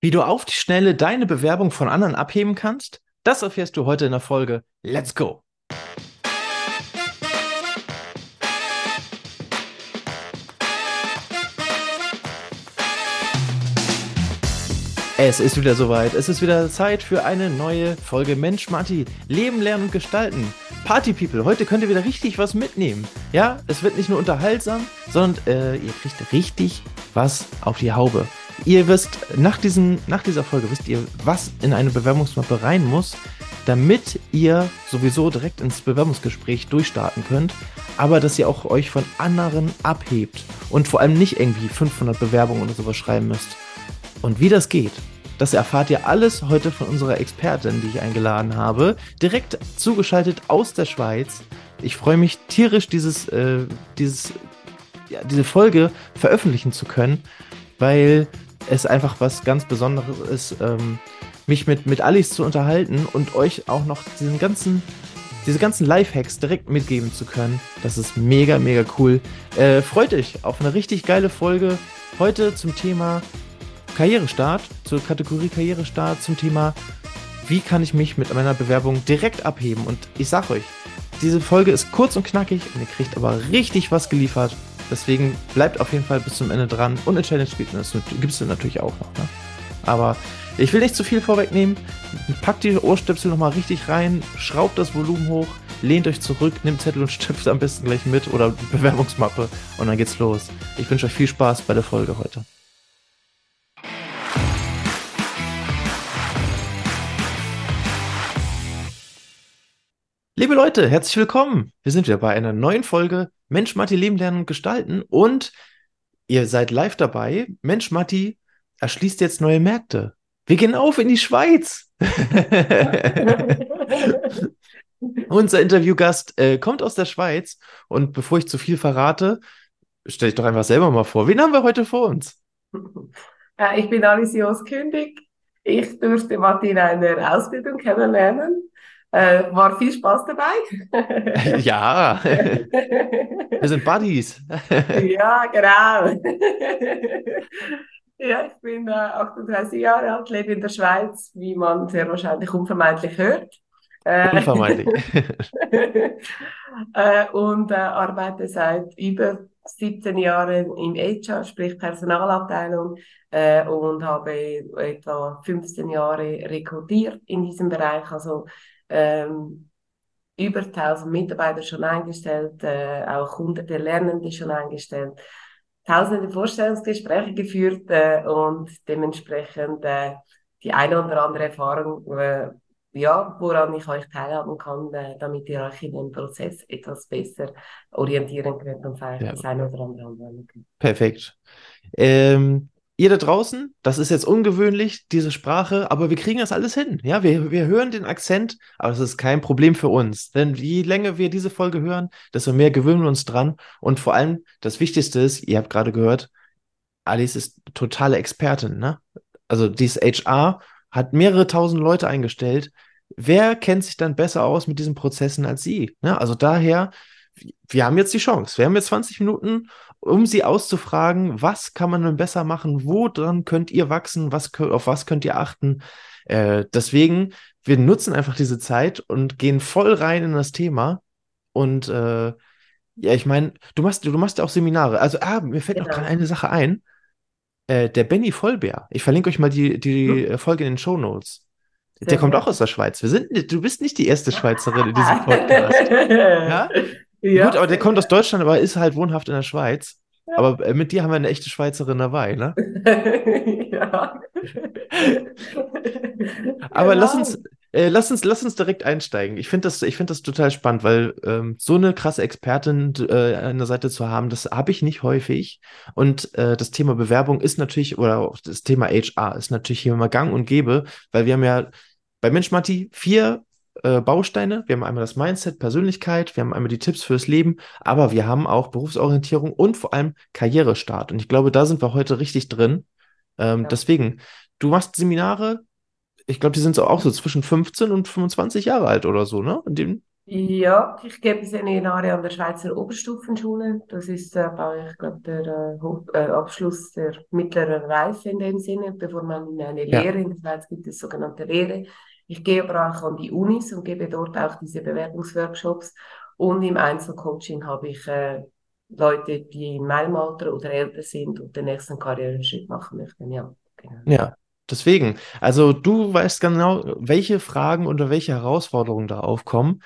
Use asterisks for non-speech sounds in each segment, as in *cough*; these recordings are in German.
Wie du auf die Schnelle deine Bewerbung von anderen abheben kannst, das erfährst du heute in der Folge. Let's go! Es ist wieder soweit. Es ist wieder Zeit für eine neue Folge Mensch Matti. Leben, lernen und gestalten. Party People, heute könnt ihr wieder richtig was mitnehmen. Ja, es wird nicht nur unterhaltsam, sondern äh, ihr kriegt richtig was auf die Haube. Ihr wisst, nach, diesen, nach dieser Folge wisst ihr, was in eine Bewerbungsmappe rein muss, damit ihr sowieso direkt ins Bewerbungsgespräch durchstarten könnt, aber dass ihr auch euch von anderen abhebt und vor allem nicht irgendwie 500 Bewerbungen oder sowas schreiben müsst. Und wie das geht, das erfahrt ihr alles heute von unserer Expertin, die ich eingeladen habe, direkt zugeschaltet aus der Schweiz. Ich freue mich tierisch, dieses, äh, dieses, ja, diese Folge veröffentlichen zu können, weil es einfach was ganz Besonderes ist, ähm, mich mit, mit Alice zu unterhalten und euch auch noch diesen ganzen, diese ganzen Lifehacks direkt mitgeben zu können. Das ist mega, mega cool. Äh, freut euch auf eine richtig geile Folge heute zum Thema Karrierestart, zur Kategorie Karrierestart, zum Thema, wie kann ich mich mit meiner Bewerbung direkt abheben. Und ich sag euch, diese Folge ist kurz und knackig und ihr kriegt aber richtig was geliefert. Deswegen bleibt auf jeden Fall bis zum Ende dran. Und eine Challenge gibt es natürlich auch noch. Ne? Aber ich will nicht zu viel vorwegnehmen. Packt die Ohrstöpsel nochmal richtig rein, schraubt das Volumen hoch, lehnt euch zurück, nehmt Zettel und Stift am besten gleich mit oder Bewerbungsmappe und dann geht's los. Ich wünsche euch viel Spaß bei der Folge heute. Liebe Leute, herzlich willkommen. Wir sind wieder bei einer neuen Folge Mensch Matti Leben lernen und gestalten und ihr seid live dabei. Mensch Matti erschließt jetzt neue Märkte. Wir gehen auf in die Schweiz. *laughs* Unser Interviewgast äh, kommt aus der Schweiz und bevor ich zu viel verrate, stelle ich doch einfach selber mal vor. Wen haben wir heute vor uns? Ja, ich bin Alice Kündig. Ich durfte Martina in der Ausbildung kennenlernen. Äh, war viel Spaß dabei. *laughs* ja, *laughs* wir sind Buddies. *laughs* ja, genau. ja, ich bin äh, 38 Jahre alt, lebe in der Schweiz, wie man sehr wahrscheinlich unvermeidlich hört. Äh, unvermeidlich. äh, und äh, arbeite seit über 17 Jahren im HR, sprich Personalabteilung, äh, und habe etwa 15 Jahre rekrutiert in diesem Bereich. Also ähm, über 1000 Mitarbeiter schon eingestellt, äh, auch hunderte Lernende schon eingestellt, tausende Vorstellungsgespräche geführt äh, und dementsprechend äh, die eine oder andere Erfahrung, äh, ja, woran ich euch teilhaben kann, äh, damit ihr euch in dem Prozess etwas besser orientieren könnt und vielleicht ja. das eine oder andere anwenden könnt. Perfekt. Ähm, ihr da draußen, das ist jetzt ungewöhnlich, diese Sprache, aber wir kriegen das alles hin. Ja, wir, wir hören den Akzent, aber das ist kein Problem für uns. Denn je länger wir diese Folge hören, desto mehr gewöhnen wir uns dran. Und vor allem, das Wichtigste ist, ihr habt gerade gehört, Alice ist totale Expertin, ne? Also dieses HR hat mehrere tausend Leute eingestellt. Wer kennt sich dann besser aus mit diesen Prozessen als sie? Ne? Also daher, wir haben jetzt die Chance. Wir haben jetzt 20 Minuten um sie auszufragen, was kann man denn besser machen, wo dran könnt ihr wachsen, was, auf was könnt ihr achten. Äh, deswegen, wir nutzen einfach diese Zeit und gehen voll rein in das Thema. Und äh, ja, ich meine, du machst, du machst ja auch Seminare. Also, ah, mir fällt genau. noch gerade eine Sache ein. Äh, der Benny Vollbär, ich verlinke euch mal die, die hm. Folge in den Show Notes. Der kommt auch aus der Schweiz. Wir sind, du bist nicht die erste Schweizerin in diesem *laughs* Podcast. ja? Ja. Gut, aber der kommt aus Deutschland, aber ist halt wohnhaft in der Schweiz. Ja. Aber äh, mit dir haben wir eine echte Schweizerin dabei, ne? *laughs* ja. aber genau. lass uns, äh, lass uns, lass uns direkt einsteigen. Ich finde das, ich finde das total spannend, weil ähm, so eine krasse Expertin äh, an der Seite zu haben, das habe ich nicht häufig. Und äh, das Thema Bewerbung ist natürlich, oder auch das Thema HR ist natürlich hier immer gang und gäbe, weil wir haben ja bei Mensch Matti vier äh, Bausteine. Wir haben einmal das Mindset, Persönlichkeit, wir haben einmal die Tipps fürs Leben, aber wir haben auch Berufsorientierung und vor allem Karrierestart. Und ich glaube, da sind wir heute richtig drin. Ähm, ja. Deswegen, du machst Seminare, ich glaube, die sind so auch so zwischen 15 und 25 Jahre alt oder so, ne? Ja, ich gebe Seminare an der Schweizer Oberstufenschule. Das ist, äh, ich glaube, der äh, Abschluss der mittleren Reife in dem Sinne, bevor man in eine Ja. Lehre, in der Schweiz gibt es sogenannte Lehre. Ich gehe aber auch an die Unis und gebe dort auch diese Bewerbungsworkshops. Und im Einzelcoaching habe ich äh, Leute, die in meinem Alter oder älter sind und den nächsten Karriereschritt machen möchten. Ja, genau. Ja, deswegen. Also du weißt genau, welche Fragen oder welche Herausforderungen da aufkommen.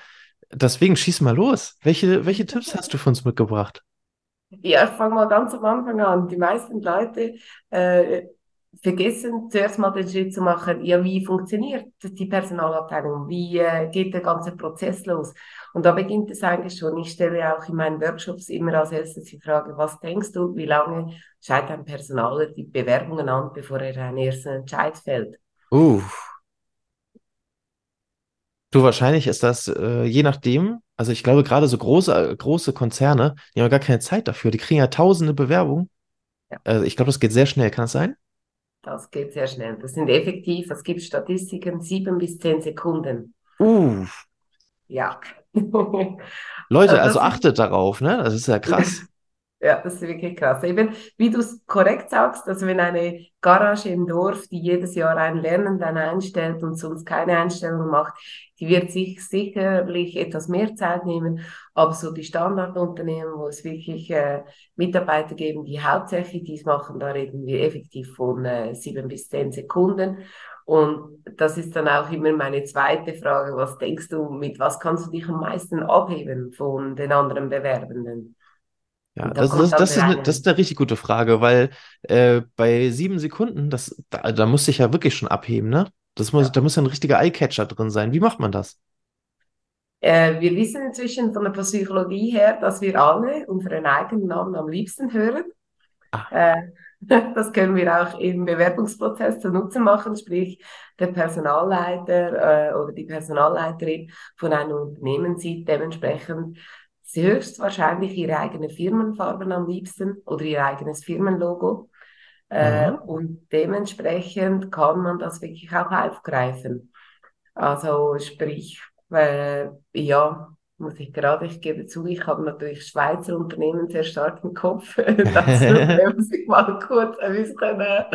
Deswegen schieß mal los. Welche, welche Tipps hast du für uns mitgebracht? Ja, ich fange mal ganz am Anfang an. Die meisten Leute äh, vergessen zuerst mal den Schritt zu machen, ja, wie funktioniert die Personalabteilung? Wie äh, geht der ganze Prozess los? Und da beginnt es eigentlich schon. Ich stelle auch in meinen Workshops immer als erstes die Frage, was denkst du, wie lange schaut ein Personaler die Bewerbungen an, bevor er einen ersten Entscheid fällt? Uh, du, wahrscheinlich ist das äh, je nachdem. Also ich glaube, gerade so große, große Konzerne, die haben gar keine Zeit dafür. Die kriegen ja tausende Bewerbungen. Ja. Also ich glaube, das geht sehr schnell. Kann das sein? Das geht sehr schnell. Das sind effektiv, es gibt Statistiken, sieben bis zehn Sekunden. Uh, Ja. Leute, *laughs* Also also achtet darauf, ne? Das ist ja krass. Ja, das ist wirklich krass. Eben, wie du es korrekt sagst, also wenn eine Garage im Dorf, die jedes Jahr einen Lernenden einstellt und sonst keine Einstellung macht, die wird sich sicherlich etwas mehr Zeit nehmen. Aber so die Standardunternehmen, wo es wirklich äh, Mitarbeiter geben, die hauptsächlich dies machen, da reden wir effektiv von äh, sieben bis zehn Sekunden. Und das ist dann auch immer meine zweite Frage. Was denkst du, mit was kannst du dich am meisten abheben von den anderen Bewerbenden? Ja, da das, das, das ist eine, das ist eine richtig gute Frage, weil äh, bei sieben Sekunden, das, da, da musste ich ja wirklich schon abheben, ne? Das muss, Ja. da muss ja ein richtiger Eyecatcher drin sein. Wie macht man das? Äh, wir wissen inzwischen von der Psychologie her, dass wir alle unseren eigenen Namen am liebsten hören. Ah. Äh, *laughs* das können wir auch im Bewerbungsprozess zu Nutzen machen, sprich der Personalleiter äh, oder die Personalleiterin von einem Unternehmen sieht dementsprechend höchstwahrscheinlich ihre eigene Firmenfarben am liebsten oder ihr eigenes Firmenlogo. Äh, Mhm. und dementsprechend kann man das wirklich auch aufgreifen. Also sprich, äh, ja, muss ich gerade, ich gebe zu, ich habe natürlich Schweizer Unternehmen sehr stark im Kopf. *laughs* Dazu *laughs* muss ich mal kurz ein bisschen. Äh,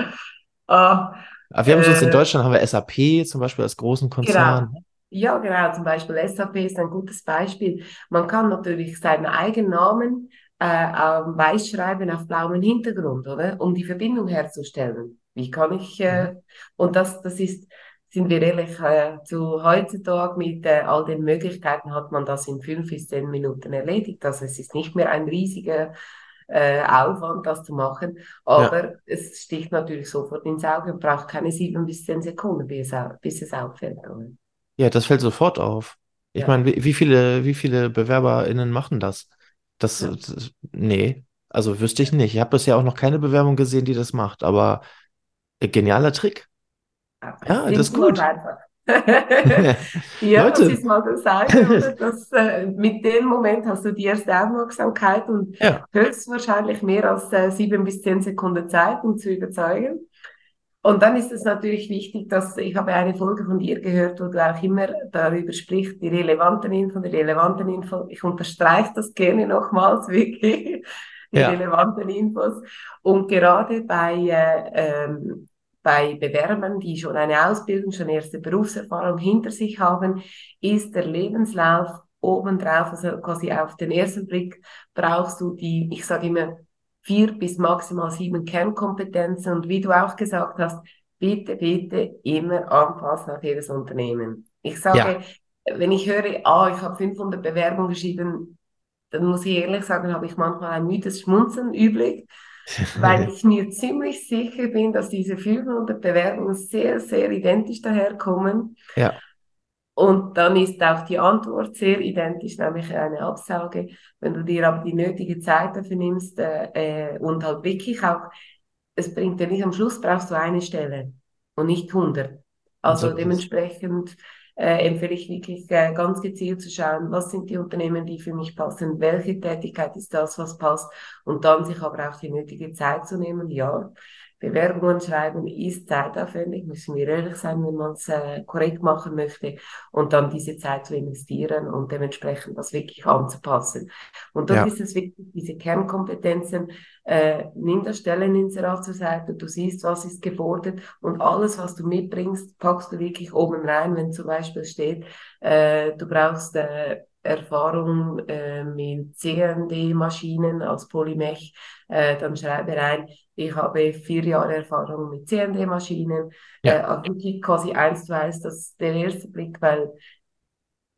ah, Aber wir haben sonst in Äh, Deutschland haben wir SAP zum Beispiel als großen Konzern. Ja, genau, zum Beispiel SAP ist ein gutes Beispiel. Man kann natürlich seinen eigenen Namen äh, weiß schreiben auf blauem Hintergrund, oder? Um die Verbindung herzustellen. Wie kann ich, äh, und das, das ist, sind wir ehrlich, äh, zu heutzutage mit äh, all den Möglichkeiten hat man das in fünf bis zehn Minuten erledigt. Also es ist nicht mehr ein riesiger äh, Aufwand, das zu machen, aber es sticht natürlich sofort ins Auge und braucht keine sieben bis zehn Sekunden, bis bis es auffällt. Oder? Ja, das fällt sofort auf. Ich Ja. meine, wie, wie viele, wie viele BewerberInnen machen das? Das, Ja. das, nee, also wüsste ich nicht. Ich habe bisher auch noch keine Bewerbung gesehen, die das macht, aber äh, genialer Trick. Ja, das ist gut. *laughs* *laughs* Ja, das Leute. ist mal das eine, oder? *laughs* Das, äh, mit dem Moment hast du die erste Aufmerksamkeit und Ja. höchstwahrscheinlich mehr als äh, sieben bis zehn Sekunden Zeit, um zu überzeugen. Und dann ist es natürlich wichtig, dass ich habe eine Folge von dir gehört, wo du auch immer darüber sprichst, die relevanten Info, die relevanten Info. Ich unterstreiche das gerne nochmals, *laughs* wirklich, die Ja. relevanten Infos. Und gerade bei, äh, ähm, bei Bewerbern, die schon eine Ausbildung, schon erste Berufserfahrung hinter sich haben, ist der Lebenslauf obendrauf, also quasi auf den ersten Blick brauchst du die, ich sage immer, vier bis maximal sieben Kernkompetenzen. Und wie du auch gesagt hast, bitte, bitte immer anpassen auf jedes Unternehmen. Ich sage, wenn ich höre, ah, ich habe 500 Bewerbungen geschrieben, dann muss ich ehrlich sagen, habe ich manchmal ein müdes Schmunzeln übrig, *laughs* weil ich mir ziemlich sicher bin, dass diese 500 Bewerbungen sehr, sehr identisch daherkommen. Ja. Und dann ist auch die Antwort sehr identisch, nämlich eine Absage. Wenn du dir aber die nötige Zeit dafür nimmst äh, äh, und halt wirklich auch, es bringt dir nicht am Schluss, brauchst du eine Stelle und nicht 100. Also dementsprechend äh, empfehle ich wirklich äh, ganz gezielt zu schauen, was sind die Unternehmen, die für mich passen, welche Tätigkeit ist das, was passt und dann sich aber auch die nötige Zeit zu nehmen. Ja, Bewerbungen schreiben ist zeitaufwendig, müssen wir ehrlich sein, wenn man es äh, korrekt machen möchte und dann diese Zeit zu investieren und dementsprechend das wirklich anzupassen. Und dort ja. ist es wichtig, diese Kernkompetenzen, äh, nimm das Stelleninserat zur Seite, du siehst, was ist gefordert und alles, was du mitbringst, packst du wirklich oben rein, wenn zum Beispiel steht, äh, du brauchst äh, Erfahrung äh, mit CND-Maschinen als Polymech, äh, dann schreibe rein, ich habe vier Jahre Erfahrung mit CND-Maschinen. Ja. Äh, also wirklich quasi eins zu eins, das ist der erste Blick, weil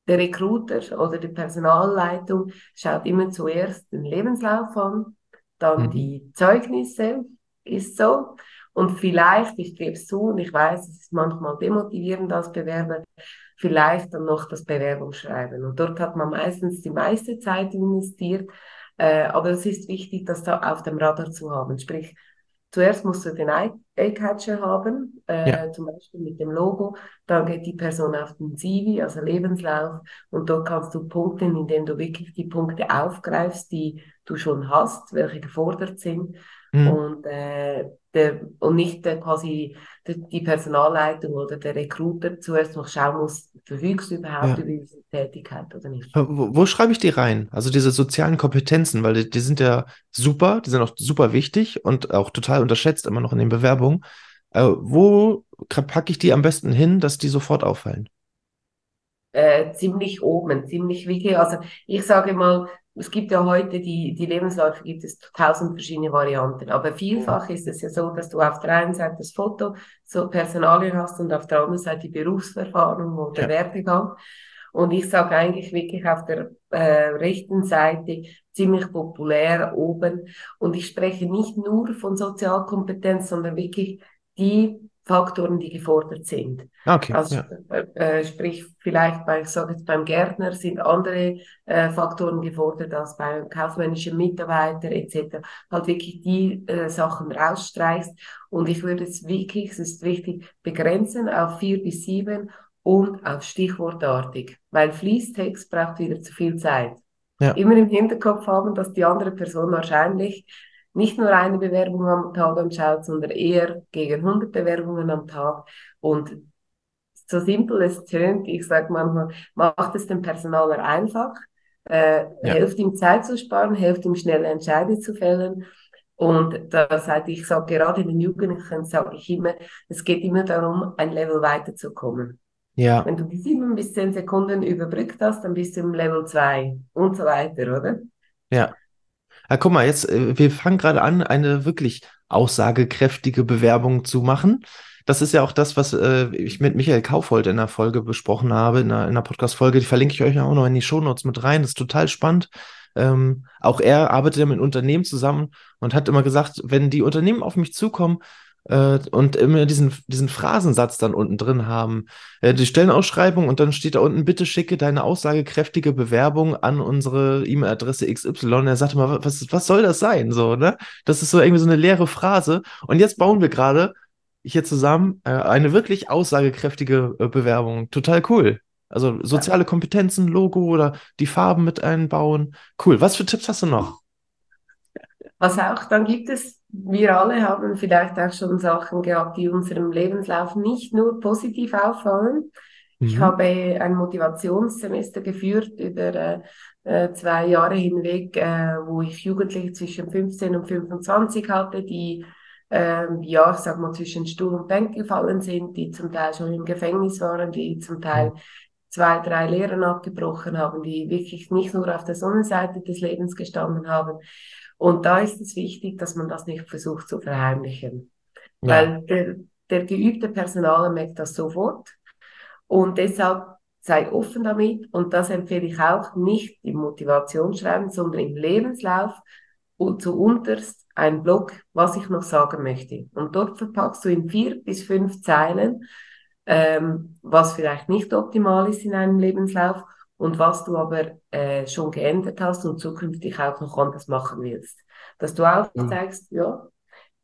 der Recruiter oder die Personalleitung schaut immer zuerst den Lebenslauf an, dann mhm. die Zeugnisse, ist so. Und vielleicht, ich gebe es zu, und ich weiß, es ist manchmal demotivierend als Bewerber, vielleicht dann noch das Bewerbungsschreiben. Und dort hat man meistens die meiste Zeit investiert. Äh, aber es ist wichtig, das da auf dem Radar zu haben. Sprich, zuerst musst du den Eye-Catcher haben, äh, ja. zum Beispiel mit dem Logo. Dann geht die Person auf den CV, also Lebenslauf. Und dort kannst du punkten, indem du wirklich die Punkte aufgreifst, die du schon hast, welche gefordert sind. Mhm. Und äh, der, und nicht der, quasi der, die Personalleitung oder der Recruiter zuerst noch schauen muss, verfügst du überhaupt ja. über diese Tätigkeit oder nicht. Wo, wo, schreibe ich die rein? Also diese sozialen Kompetenzen, weil die, die, sind ja super, die sind auch super wichtig und auch total unterschätzt immer noch in den Bewerbungen. Äh, wo packe ich die am besten hin, dass die sofort auffallen? Äh, ziemlich oben, ziemlich wichtig. Also ich sage mal, es gibt ja heute die, die Lebensläufe, gibt es tausend verschiedene Varianten. Aber vielfach ist es ja so, dass du auf der einen Seite das Foto, so Personalien hast und auf der anderen Seite die Berufserfahrung oder ja. Werdegang. Und ich sage eigentlich wirklich auf der äh, rechten Seite ziemlich populär oben. Und ich spreche nicht nur von Sozialkompetenz, sondern wirklich die Faktoren, die gefordert sind. Okay, also ja. äh, sprich, vielleicht bei, ich sage jetzt beim Gärtner sind andere äh, Faktoren gefordert als beim kaufmännischen Mitarbeiter etc. Halt wirklich die äh, Sachen rausstreichst. Und ich würde es wirklich, es ist wichtig, begrenzen auf vier bis sieben und auf stichwortartig, weil Fließtext braucht wieder zu viel Zeit. Ja. Immer im Hinterkopf haben, dass die andere Person wahrscheinlich nicht nur eine Bewerbung am Tag anschaut, sondern eher gegen 100 Bewerbungen am Tag. Und so simpel es tönt, ich sage manchmal, macht es dem Personaler einfach, äh, ja. hilft ihm Zeit zu sparen, hilft ihm schnelle Entscheidungen zu fällen. Und da sage ich, sage gerade den Jugendlichen, sage ich immer, es geht immer darum, ein Level weiterzukommen. Ja. Wenn du die sieben bis zehn Sekunden überbrückt hast, dann bist du im Level 2 und so weiter, oder? Ja. Ja, guck mal, jetzt, äh, wir fangen gerade an, eine wirklich aussagekräftige Bewerbung zu machen. Das ist ja auch das, was äh, ich mit Michael Kaufhold in der Folge besprochen habe, in einer, Podcast-Folge. Die verlinke ich euch auch noch in die Shownotes mit rein. Das ist total spannend. Ähm, auch er arbeitet ja mit Unternehmen zusammen und hat immer gesagt, wenn die Unternehmen auf mich zukommen und immer diesen, diesen Phrasensatz dann unten drin haben. Äh, die Stellenausschreibung und dann steht da unten, bitte schicke deine aussagekräftige Bewerbung an unsere E-Mail-Adresse XY. Und er sagte mal, was, was soll das sein? So, ne? Das ist so irgendwie so eine leere Phrase. Und jetzt bauen wir gerade hier zusammen äh, eine wirklich aussagekräftige äh, Bewerbung. Total cool. Also soziale Kompetenzen, Logo oder die Farben mit einbauen. Cool. Was für Tipps hast du noch? Was auch, dann gibt es wir alle haben vielleicht auch schon Sachen gehabt, die unserem Lebenslauf nicht nur positiv auffallen. Mhm. Ich habe ein Motivationssemester geführt über äh, äh, zwei Jahre hinweg, äh, wo ich Jugendliche zwischen 15 und 25 hatte, die äh, ja, sag mal, zwischen Stuhl und Bank gefallen sind, die zum Teil schon im Gefängnis waren, die zum Teil mhm. zwei, drei Lehren abgebrochen haben, die wirklich nicht nur auf der Sonnenseite des Lebens gestanden haben. Und da ist es wichtig, dass man das nicht versucht zu verheimlichen. Ja. Weil der, der geübte Personaler merkt das sofort. Und deshalb sei offen damit. Und das empfehle ich auch nicht im Motivationsschreiben, sondern im Lebenslauf und zu unterst ein Blog, was ich noch sagen möchte. Und dort verpackst du in vier bis fünf Zeilen, ähm, was vielleicht nicht optimal ist in einem Lebenslauf und was du aber äh, schon geändert hast und zukünftig auch noch anders machen willst. Dass du auch mhm. zeigst, ja,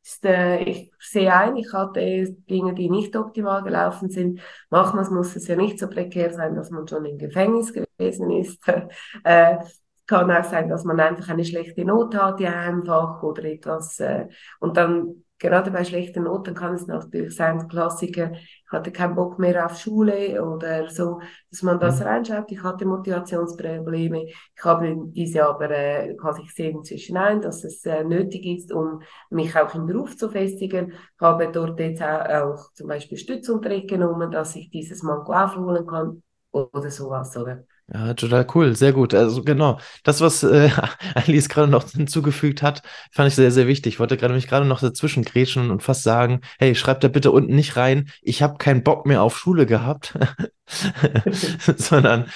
ist, äh, ich sehe ein, ich hatte Dinge, die nicht optimal gelaufen sind. Manchmal muss es ja nicht so prekär sein, dass man schon im Gefängnis gewesen ist. *laughs* äh, kann auch sein, dass man einfach eine schlechte Note hat, ja, einfach oder etwas. Äh, und dann gerade bei schlechten Noten kann es natürlich sein, Klassiker, ich hatte keinen Bock mehr auf Schule oder so, dass man das mhm. reinschaut. Ich hatte Motivationsprobleme. Ich habe diese aber äh, quasi gesehen inzwischen ein, dass es äh, nötig ist, um mich auch im Beruf zu festigen. Ich habe dort jetzt auch, auch zum Beispiel Stützunterricht genommen, dass ich dieses Manko aufholen kann oder sowas, oder? Ja, total cool, sehr gut. Also genau, das, was äh, *laughs* Alice gerade noch hinzugefügt hat, fand ich sehr, sehr wichtig. Ich wollte gerade mich gerade noch dazwischen grätschen und fast sagen, hey, schreibt da bitte unten nicht rein, ich habe keinen Bock mehr auf Schule gehabt, *laughs* sondern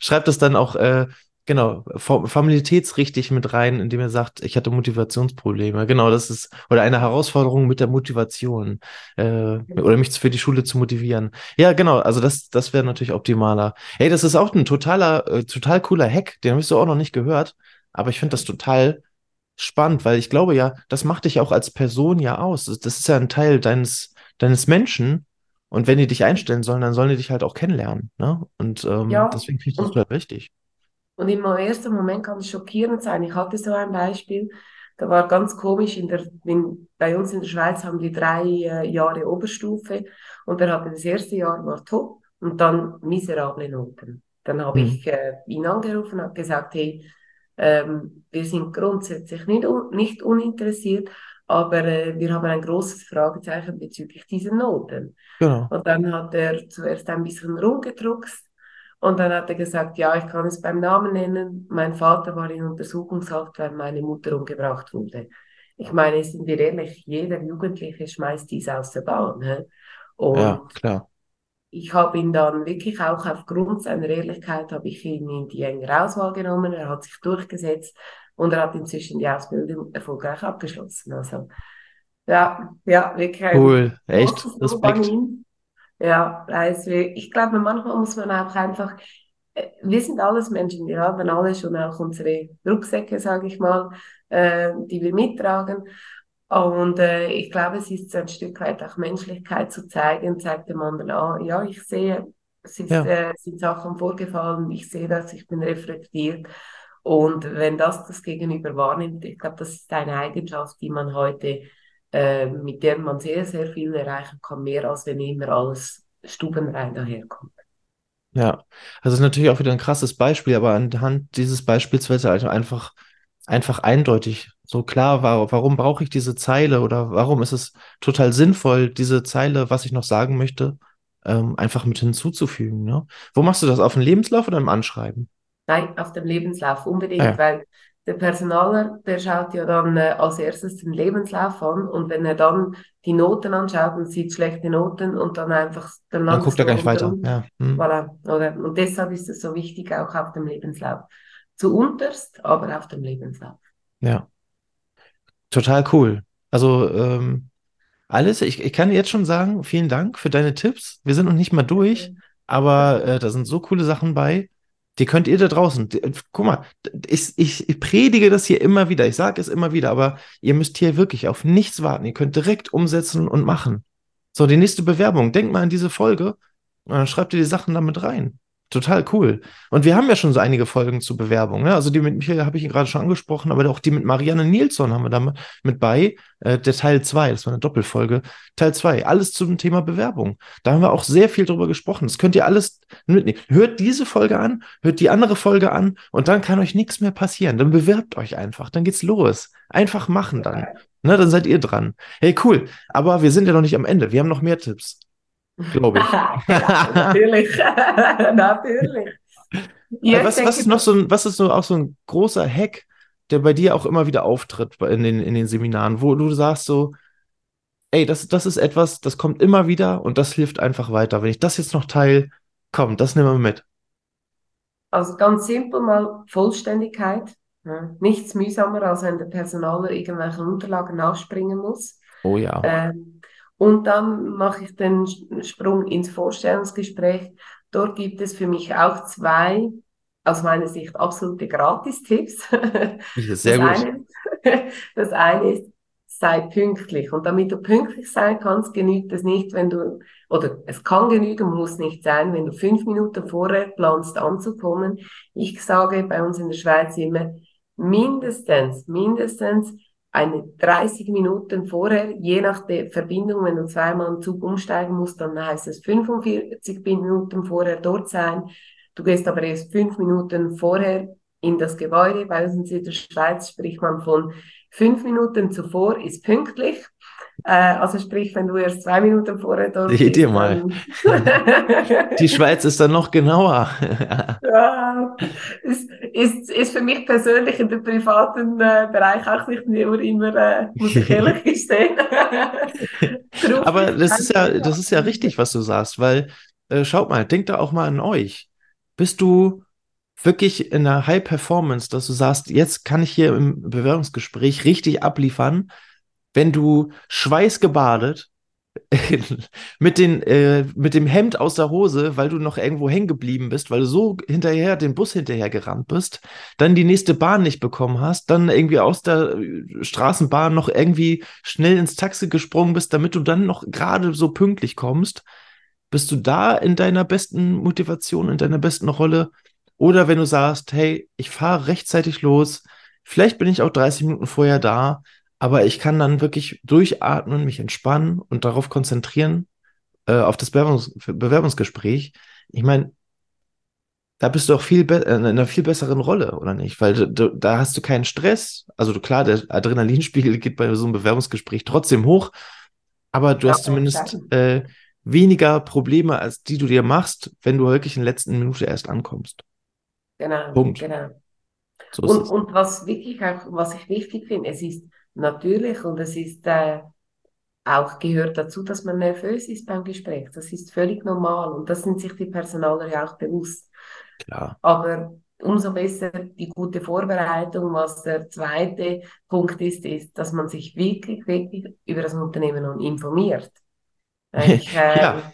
schreibt es dann auch äh, Genau, familitätsrichtig mit rein, indem er sagt, ich hatte Motivationsprobleme. Genau, das ist, oder eine Herausforderung mit der Motivation, äh, oder mich für die Schule zu motivieren. Ja, genau, also das, das wäre natürlich optimaler. Hey, das ist auch ein totaler, äh, total cooler Hack, den hast du auch noch nicht gehört, aber ich finde das total spannend, weil ich glaube ja, das macht dich auch als Person ja aus. Das, das ist ja ein Teil deines, deines Menschen. Und wenn die dich einstellen sollen, dann sollen die dich halt auch kennenlernen. Ne? Und ähm, ja. deswegen finde ich das total wichtig. Und im ersten Moment kann es schockierend sein. Ich hatte so ein Beispiel, da war ganz komisch, in der, in, bei uns in der Schweiz haben die drei äh, Jahre Oberstufe und er hatte das erste Jahr war top und dann miserable Noten. Dann habe mhm. ich äh, ihn angerufen und gesagt, hey, ähm, wir sind grundsätzlich nicht, nicht uninteressiert, aber äh, wir haben ein großes Fragezeichen bezüglich dieser Noten. Genau. Und dann hat er zuerst ein bisschen rumgedruckst und dann hat er gesagt, ja, ich kann es beim Namen nennen. Mein Vater war in Untersuchungshaft, weil meine Mutter umgebracht wurde. Ich meine, sind wir ehrlich, jeder Jugendliche schmeißt dies aus der Bahn. He? Und ja, klar. ich habe ihn dann wirklich auch aufgrund seiner Ehrlichkeit, habe ich ihn in die engere Auswahl genommen. Er hat sich durchgesetzt und er hat inzwischen die Ausbildung erfolgreich abgeschlossen. Also, ja, ja, wirklich. Cool, echt, Respekt. Ja, also ich glaube, manchmal muss man auch einfach, äh, wir sind alles Menschen, wir haben alle schon auch unsere Rucksäcke, sage ich mal, äh, die wir mittragen. Und äh, ich glaube, es ist so ein Stück weit auch Menschlichkeit zu zeigen, zeigt dem anderen, ah, ja, ich sehe, es ist, ja. äh, sind Sachen vorgefallen, ich sehe das, ich bin reflektiert. Und wenn das das Gegenüber wahrnimmt, ich glaube, das ist eine Eigenschaft, die man heute äh, mit der man sehr, sehr viel erreichen kann, mehr als wenn immer alles stubenrein daherkommt. Ja, also natürlich auch wieder ein krasses Beispiel, aber anhand dieses Beispiels wird es halt einfach, einfach eindeutig so klar, war, warum brauche ich diese Zeile oder warum ist es total sinnvoll, diese Zeile, was ich noch sagen möchte, ähm, einfach mit hinzuzufügen. Ne? Wo machst du das? Auf dem Lebenslauf oder im Anschreiben? Nein, auf dem Lebenslauf unbedingt, ah ja. weil der Personaler, der schaut ja dann äh, als erstes den Lebenslauf an und wenn er dann die Noten anschaut und sieht schlechte Noten und dann einfach dann, dann guckt er gar nicht weiter. Ja. Hm. Voilà, oder? Und deshalb ist es so wichtig auch auf dem Lebenslauf. Zu unterst, aber auf dem Lebenslauf. Ja. Total cool. Also ähm, alles, ich, ich kann jetzt schon sagen, vielen Dank für deine Tipps. Wir sind noch nicht mal durch, aber äh, da sind so coole Sachen bei. Die könnt ihr da draußen. Die, guck mal, ich, ich, ich predige das hier immer wieder. Ich sage es immer wieder, aber ihr müsst hier wirklich auf nichts warten. Ihr könnt direkt umsetzen und machen. So, die nächste Bewerbung. Denkt mal an diese Folge und dann schreibt ihr die Sachen damit rein. Total cool. Und wir haben ja schon so einige Folgen zu Bewerbung. Ne? Also die mit Michael habe ich gerade schon angesprochen, aber auch die mit Marianne Nilsson haben wir da mit bei. Äh, der Teil 2, das war eine Doppelfolge. Teil 2, alles zum Thema Bewerbung. Da haben wir auch sehr viel drüber gesprochen. Das könnt ihr alles mitnehmen. Hört diese Folge an, hört die andere Folge an und dann kann euch nichts mehr passieren. Dann bewerbt euch einfach. Dann geht's los. Einfach machen dann. Ne, dann seid ihr dran. Hey, cool. Aber wir sind ja noch nicht am Ende. Wir haben noch mehr Tipps. Glaube ich. *laughs* ja, natürlich. *laughs* natürlich. Ja, was, was, ist noch so ein, was ist so auch so ein großer Hack, der bei dir auch immer wieder auftritt in den, in den Seminaren, wo du sagst so, ey, das, das ist etwas, das kommt immer wieder und das hilft einfach weiter. Wenn ich das jetzt noch teile, komm, das nehmen wir mit. Also ganz simpel mal Vollständigkeit. Ja. Nichts mühsamer, als wenn der Personaler irgendwelche Unterlagen nachspringen muss. Oh ja. Ähm, und dann mache ich den Sprung ins Vorstellungsgespräch. Dort gibt es für mich auch zwei, aus meiner Sicht, absolute Gratistipps. Sehr das gut. Eine, das eine ist, sei pünktlich. Und damit du pünktlich sein kannst, genügt es nicht, wenn du, oder es kann genügen, muss nicht sein, wenn du fünf Minuten vorher planst anzukommen. Ich sage bei uns in der Schweiz immer, mindestens, mindestens eine 30 Minuten vorher, je nach der Verbindung, wenn du zweimal im Zug umsteigen musst, dann heißt es 45 Minuten vorher dort sein. Du gehst aber erst fünf Minuten vorher in das Gebäude. Bei uns in der Schweiz spricht man von fünf Minuten zuvor ist pünktlich. Äh, also sprich, wenn du erst zwei Minuten vorher dort bist. Ihr mal. Die Schweiz ist dann noch genauer. *laughs* ja, ist, ist, ist für mich persönlich in dem privaten äh, Bereich auch nicht nur immer, äh, muss ich ehrlich *laughs* gestehen. Aber das ist ja, das ist ja richtig, was du sagst, weil äh, schaut mal, denkt da auch mal an euch. Bist du wirklich in einer High Performance, dass du sagst, jetzt kann ich hier im Bewerbungsgespräch richtig abliefern, wenn du schweißgebadet mit, den, äh, mit dem Hemd aus der Hose, weil du noch irgendwo hängen geblieben bist, weil du so hinterher den Bus hinterher gerannt bist, dann die nächste Bahn nicht bekommen hast, dann irgendwie aus der äh, Straßenbahn noch irgendwie schnell ins Taxi gesprungen bist, damit du dann noch gerade so pünktlich kommst. Bist du da in deiner besten Motivation, in deiner besten Rolle? Oder wenn du sagst, hey, ich fahre rechtzeitig los, vielleicht bin ich auch 30 Minuten vorher da, aber ich kann dann wirklich durchatmen, mich entspannen und darauf konzentrieren, äh, auf das Bewerbungs Bewerbungsgespräch. Ich meine, da bist du auch viel äh, in einer viel besseren Rolle, oder nicht? Weil du, du, da hast du keinen Stress. Also du, klar, der Adrenalinspiegel geht bei so einem Bewerbungsgespräch trotzdem hoch, aber du ja, hast zumindest äh, weniger Probleme, als die du dir machst, wenn du wirklich in der letzten Minute erst ankommst. Genau, Punkt. genau. So und, und was wirklich auch, was ich wichtig finde, es ist natürlich und es ist äh, auch gehört dazu, dass man nervös ist beim Gespräch. Das ist völlig normal und das sind sich die Personaler ja auch bewusst. Klar. Aber umso besser die gute Vorbereitung. Was der zweite Punkt ist, ist, dass man sich wirklich, wirklich über das Unternehmen informiert. *laughs* Ich, äh, ja.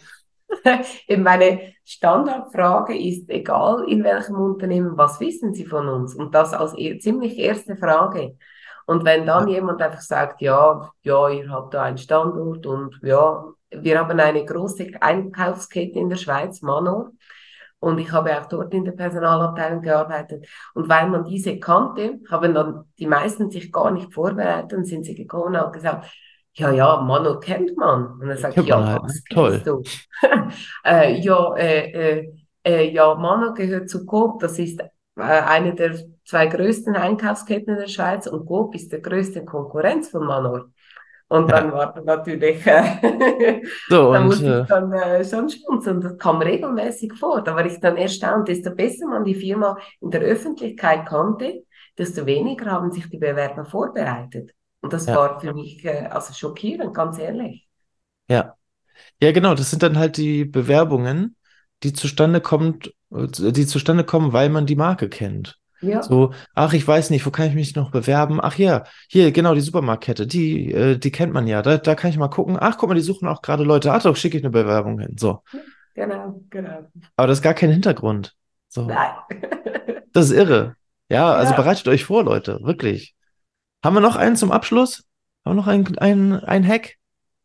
*laughs* Meine Standardfrage ist, egal in welchem Unternehmen, was wissen Sie von uns? Und das als e ziemlich erste Frage. Und wenn dann ja. jemand einfach sagt, ja, ja, ihr habt da einen Standort und ja, wir haben eine große Einkaufskette in der Schweiz, Manor, und ich habe auch dort in der Personalabteilung gearbeitet. Und weil man diese kannte, haben dann die meisten sich gar nicht vorbereitet und sind sie gekommen und gesagt, ja, ja, Manor kennt man. Und dann sagt ich, ja, halt. was Toll. du? *laughs* äh, ja, äh, äh, äh, ja, Manor gehört zu Coop, das ist eine der zwei größten Einkaufsketten in der Schweiz und Coop ist der größte Konkurrenz von Manor. Und dann ja. war natürlich, äh, *laughs* so, da und, musste ich dann äh, schon schmunzeln. Das kam regelmäßig vor. Da war ich dann erstaunt. Desto besser man die Firma in der Öffentlichkeit kannte, desto weniger haben sich die Bewerber vorbereitet. Und das ja. war für mich äh, also schockierend, ganz ehrlich. Ja. Ja, genau. Das sind dann halt die Bewerbungen, die zustande kommt, die zustande kommen, weil man die Marke kennt. Ja. So, ach, ich weiß nicht, wo kann ich mich noch bewerben? Ach ja, hier, genau, die Supermarktkette, die, äh, die kennt man ja. Da, da kann ich mal gucken. Ach, guck mal, die suchen auch gerade Leute. Ach, doch, schicke ich eine Bewerbung hin. So. Genau, genau. Aber das ist gar kein Hintergrund. So. Nein. *laughs* das ist irre. Ja, also ja. bereitet euch vor, Leute, wirklich. Haben wir noch einen zum Abschluss? Haben wir noch einen, einen, einen Hack?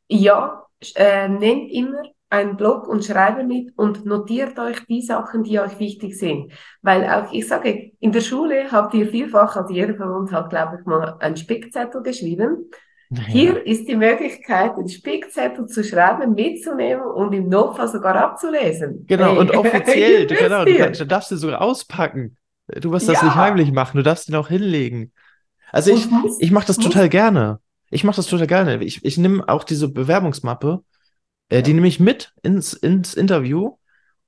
Ja, äh, nennt immer einen Blog und schreibe mit und notiert euch die Sachen, die euch wichtig sind. Weil auch, ich sage, in der Schule habt ihr vielfach, also jeder von uns hat, glaube ich, mal einen Spickzettel geschrieben. Ja. Hier ist die Möglichkeit, den Spickzettel zu schreiben, mitzunehmen und im Notfall sogar abzulesen. Genau, hey. und offiziell, *laughs* genau, du, kannst, du darfst ihn sogar auspacken. Du musst das ja. nicht heimlich machen, du darfst ihn auch hinlegen. Also ich, ich mache das total gerne. Ich mache das total gerne. Ich, ich nehme auch diese Bewerbungsmappe äh, die nehme ich mit ins, ins Interview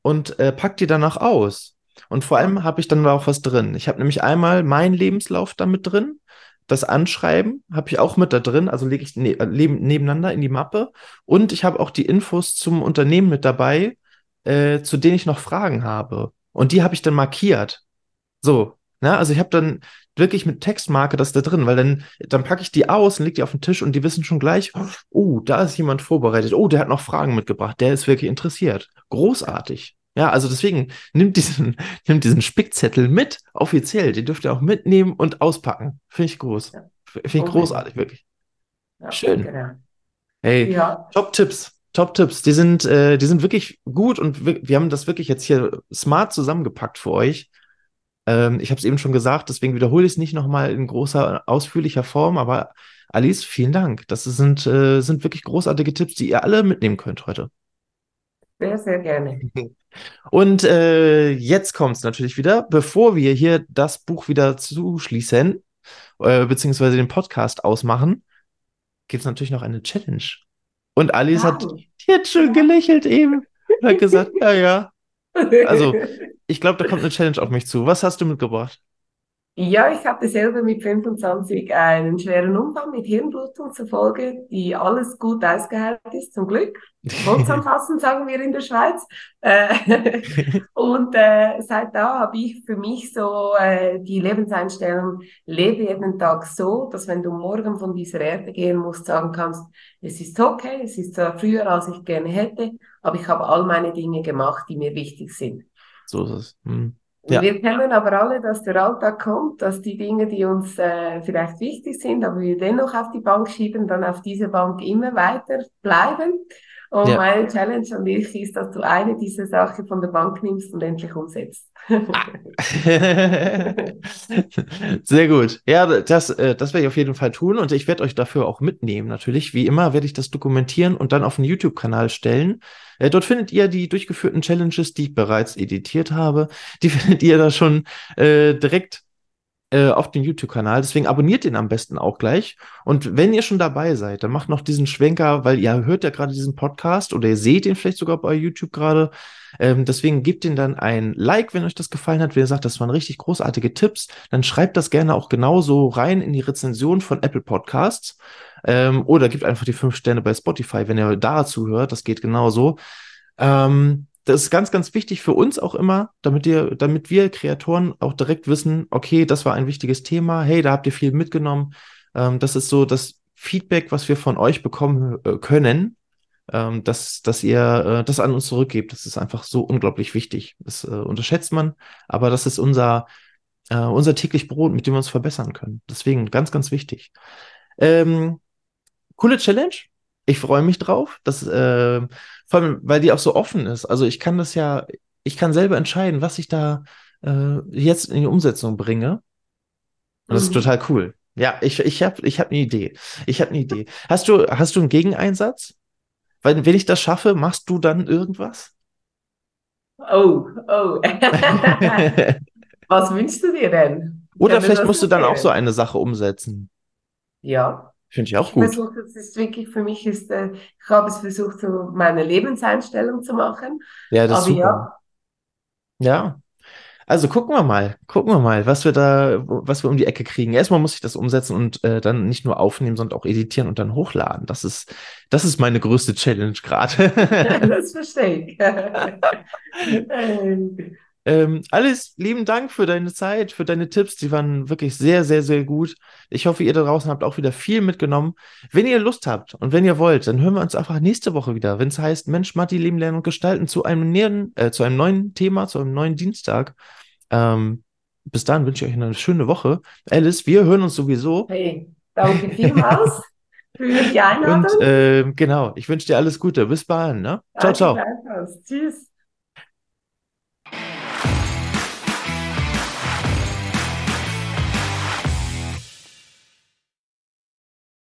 und äh, pack die danach aus. Und vor allem habe ich dann auch was drin. Ich habe nämlich einmal meinen Lebenslauf da mit drin. Das Anschreiben habe ich auch mit da drin, also lege ich ne nebeneinander in die Mappe. Und ich habe auch die Infos zum Unternehmen mit dabei, äh, zu denen ich noch Fragen habe. Und die habe ich dann markiert. So, ne? Also ich habe dann wirklich mit Textmarke das da drin, weil dann, dann packe ich die aus und leg die auf den Tisch und die wissen schon gleich, oh, da ist jemand vorbereitet. Oh, der hat noch Fragen mitgebracht. Der ist wirklich interessiert. Großartig. Ja, also deswegen nimmt diesen, *laughs* nimmt diesen Spickzettel mit, offiziell. Den dürft ihr auch mitnehmen und auspacken. Finde ich groß. Ja. Finde ich okay. großartig, wirklich. Ja, Schön. Genau. Hey, ja. Top-Tipps. Top-Tipps. Die sind, äh, die sind wirklich gut und wir, wir haben das wirklich jetzt hier smart zusammengepackt für euch. Ähm, ich habe es eben schon gesagt, deswegen wiederhole ich es nicht nochmal in großer, ausführlicher Form, aber Alice, vielen Dank. Das sind, äh, sind wirklich großartige Tipps, die ihr alle mitnehmen könnt heute. Sehr, sehr gerne. *laughs* Und äh, jetzt kommt es natürlich wieder, bevor wir hier das Buch wieder zuschließen, äh, beziehungsweise den Podcast ausmachen, gibt es natürlich noch eine Challenge. Und Alice hat jetzt schon gelächelt eben und hat gesagt, *laughs* ja, ja. Also, *laughs* ich glaube, da kommt eine Challenge auf mich zu. Was hast du mitgebracht? Ja, ich hatte selber mit 25 einen schweren Unfall mit Hirnblutung zur Folge, die alles gut ausgeheilt ist, zum Glück. Holzanfassen, *laughs* sagen wir in der Schweiz. Äh, *laughs* und äh, seit da habe ich für mich so äh, die Lebenseinstellung, lebe jeden Tag so, dass wenn du morgen von dieser Erde gehen musst, sagen kannst, es ist okay, es ist zwar früher, als ich gerne hätte, aber ich habe all meine Dinge gemacht, die mir wichtig sind. So ist es. Hm. Ja. Wir kennen aber alle, dass der Alltag kommt, dass die Dinge, die uns äh, vielleicht wichtig sind, aber wir dennoch auf die Bank schieben, dann auf diese Bank immer weiter bleiben. Und ja. meine Challenge an dich ist, dass du eine dieser Sachen von der Bank nimmst und endlich umsetzt. *laughs* Sehr gut. Ja, das, äh, das werde ich auf jeden Fall tun und ich werde euch dafür auch mitnehmen. Natürlich, wie immer, werde ich das dokumentieren und dann auf den YouTube-Kanal stellen. Äh, dort findet ihr die durchgeführten Challenges, die ich bereits editiert habe. Die *laughs* findet ihr da schon äh, direkt äh, auf den YouTube-Kanal. Deswegen abonniert den am besten auch gleich. Und wenn ihr schon dabei seid, dann macht noch diesen Schwenker, weil ihr hört ja gerade diesen Podcast oder ihr seht ihn vielleicht sogar bei YouTube gerade. Ähm, deswegen gebt den dann ein Like, wenn euch das gefallen hat. Wenn ihr sagt, das waren richtig großartige Tipps, dann schreibt das gerne auch genauso rein in die Rezension von Apple Podcasts. Ähm, oder gebt einfach die fünf Sterne bei Spotify, wenn ihr da zuhört. Das geht genauso. Ähm, das ist ganz, ganz wichtig für uns auch immer, damit ihr, damit wir Kreatoren auch direkt wissen, okay, das war ein wichtiges Thema, hey, da habt ihr viel mitgenommen. Ähm, das ist so das Feedback, was wir von euch bekommen äh, können, ähm, dass, dass ihr äh, das an uns zurückgebt. Das ist einfach so unglaublich wichtig. Das äh, unterschätzt man, aber das ist unser, äh, unser täglich Brot, mit dem wir uns verbessern können. Deswegen ganz, ganz wichtig. Ähm, coole Challenge. Ich freue mich drauf. Das, äh, vor allem, weil die auch so offen ist. Also ich kann das ja, ich kann selber entscheiden, was ich da äh, jetzt in die Umsetzung bringe. Und das mhm. ist total cool. Ja, ich, ich habe ich hab eine Idee. Ich habe eine Idee. Hast du, hast du einen Gegeneinsatz? Weil, wenn ich das schaffe, machst du dann irgendwas? Oh, oh. *laughs* Was wünschst du dir denn? Oder vielleicht musst du dann auch so eine Sache umsetzen. Ja. Finde ich auch gut. Ich versuche, das ist wirklich für mich ist, äh, ich habe es versucht, so meine Lebenseinstellung zu machen. Ja, das ist super. Ja. ja. Also gucken wir mal, gucken wir mal, was wir da, was wir um die Ecke kriegen. Erstmal muss ich das umsetzen und äh, dann nicht nur aufnehmen, sondern auch editieren und dann hochladen. Das ist, das ist meine größte Challenge gerade. *laughs* das verstehe ich. *laughs* Ähm, alles lieben Dank für deine Zeit, für deine Tipps. Die waren wirklich sehr, sehr, sehr gut. Ich hoffe, ihr da draußen habt auch wieder viel mitgenommen. Wenn ihr Lust habt und wenn ihr wollt, dann hören wir uns einfach nächste Woche wieder, wenn es heißt Mensch, Matti, Leben, Lernen und Gestalten zu einem, näheren, äh, zu einem neuen Thema, zu einem neuen Dienstag. Ähm, bis dahin wünsche ich euch eine schöne Woche. Alice, wir hören uns sowieso. Hey, danke vielmals für die *laughs* Einladung. Und äh, genau, ich wünsche dir alles Gute. Bis bald. Ne? Ciao, ciao. Tschüss.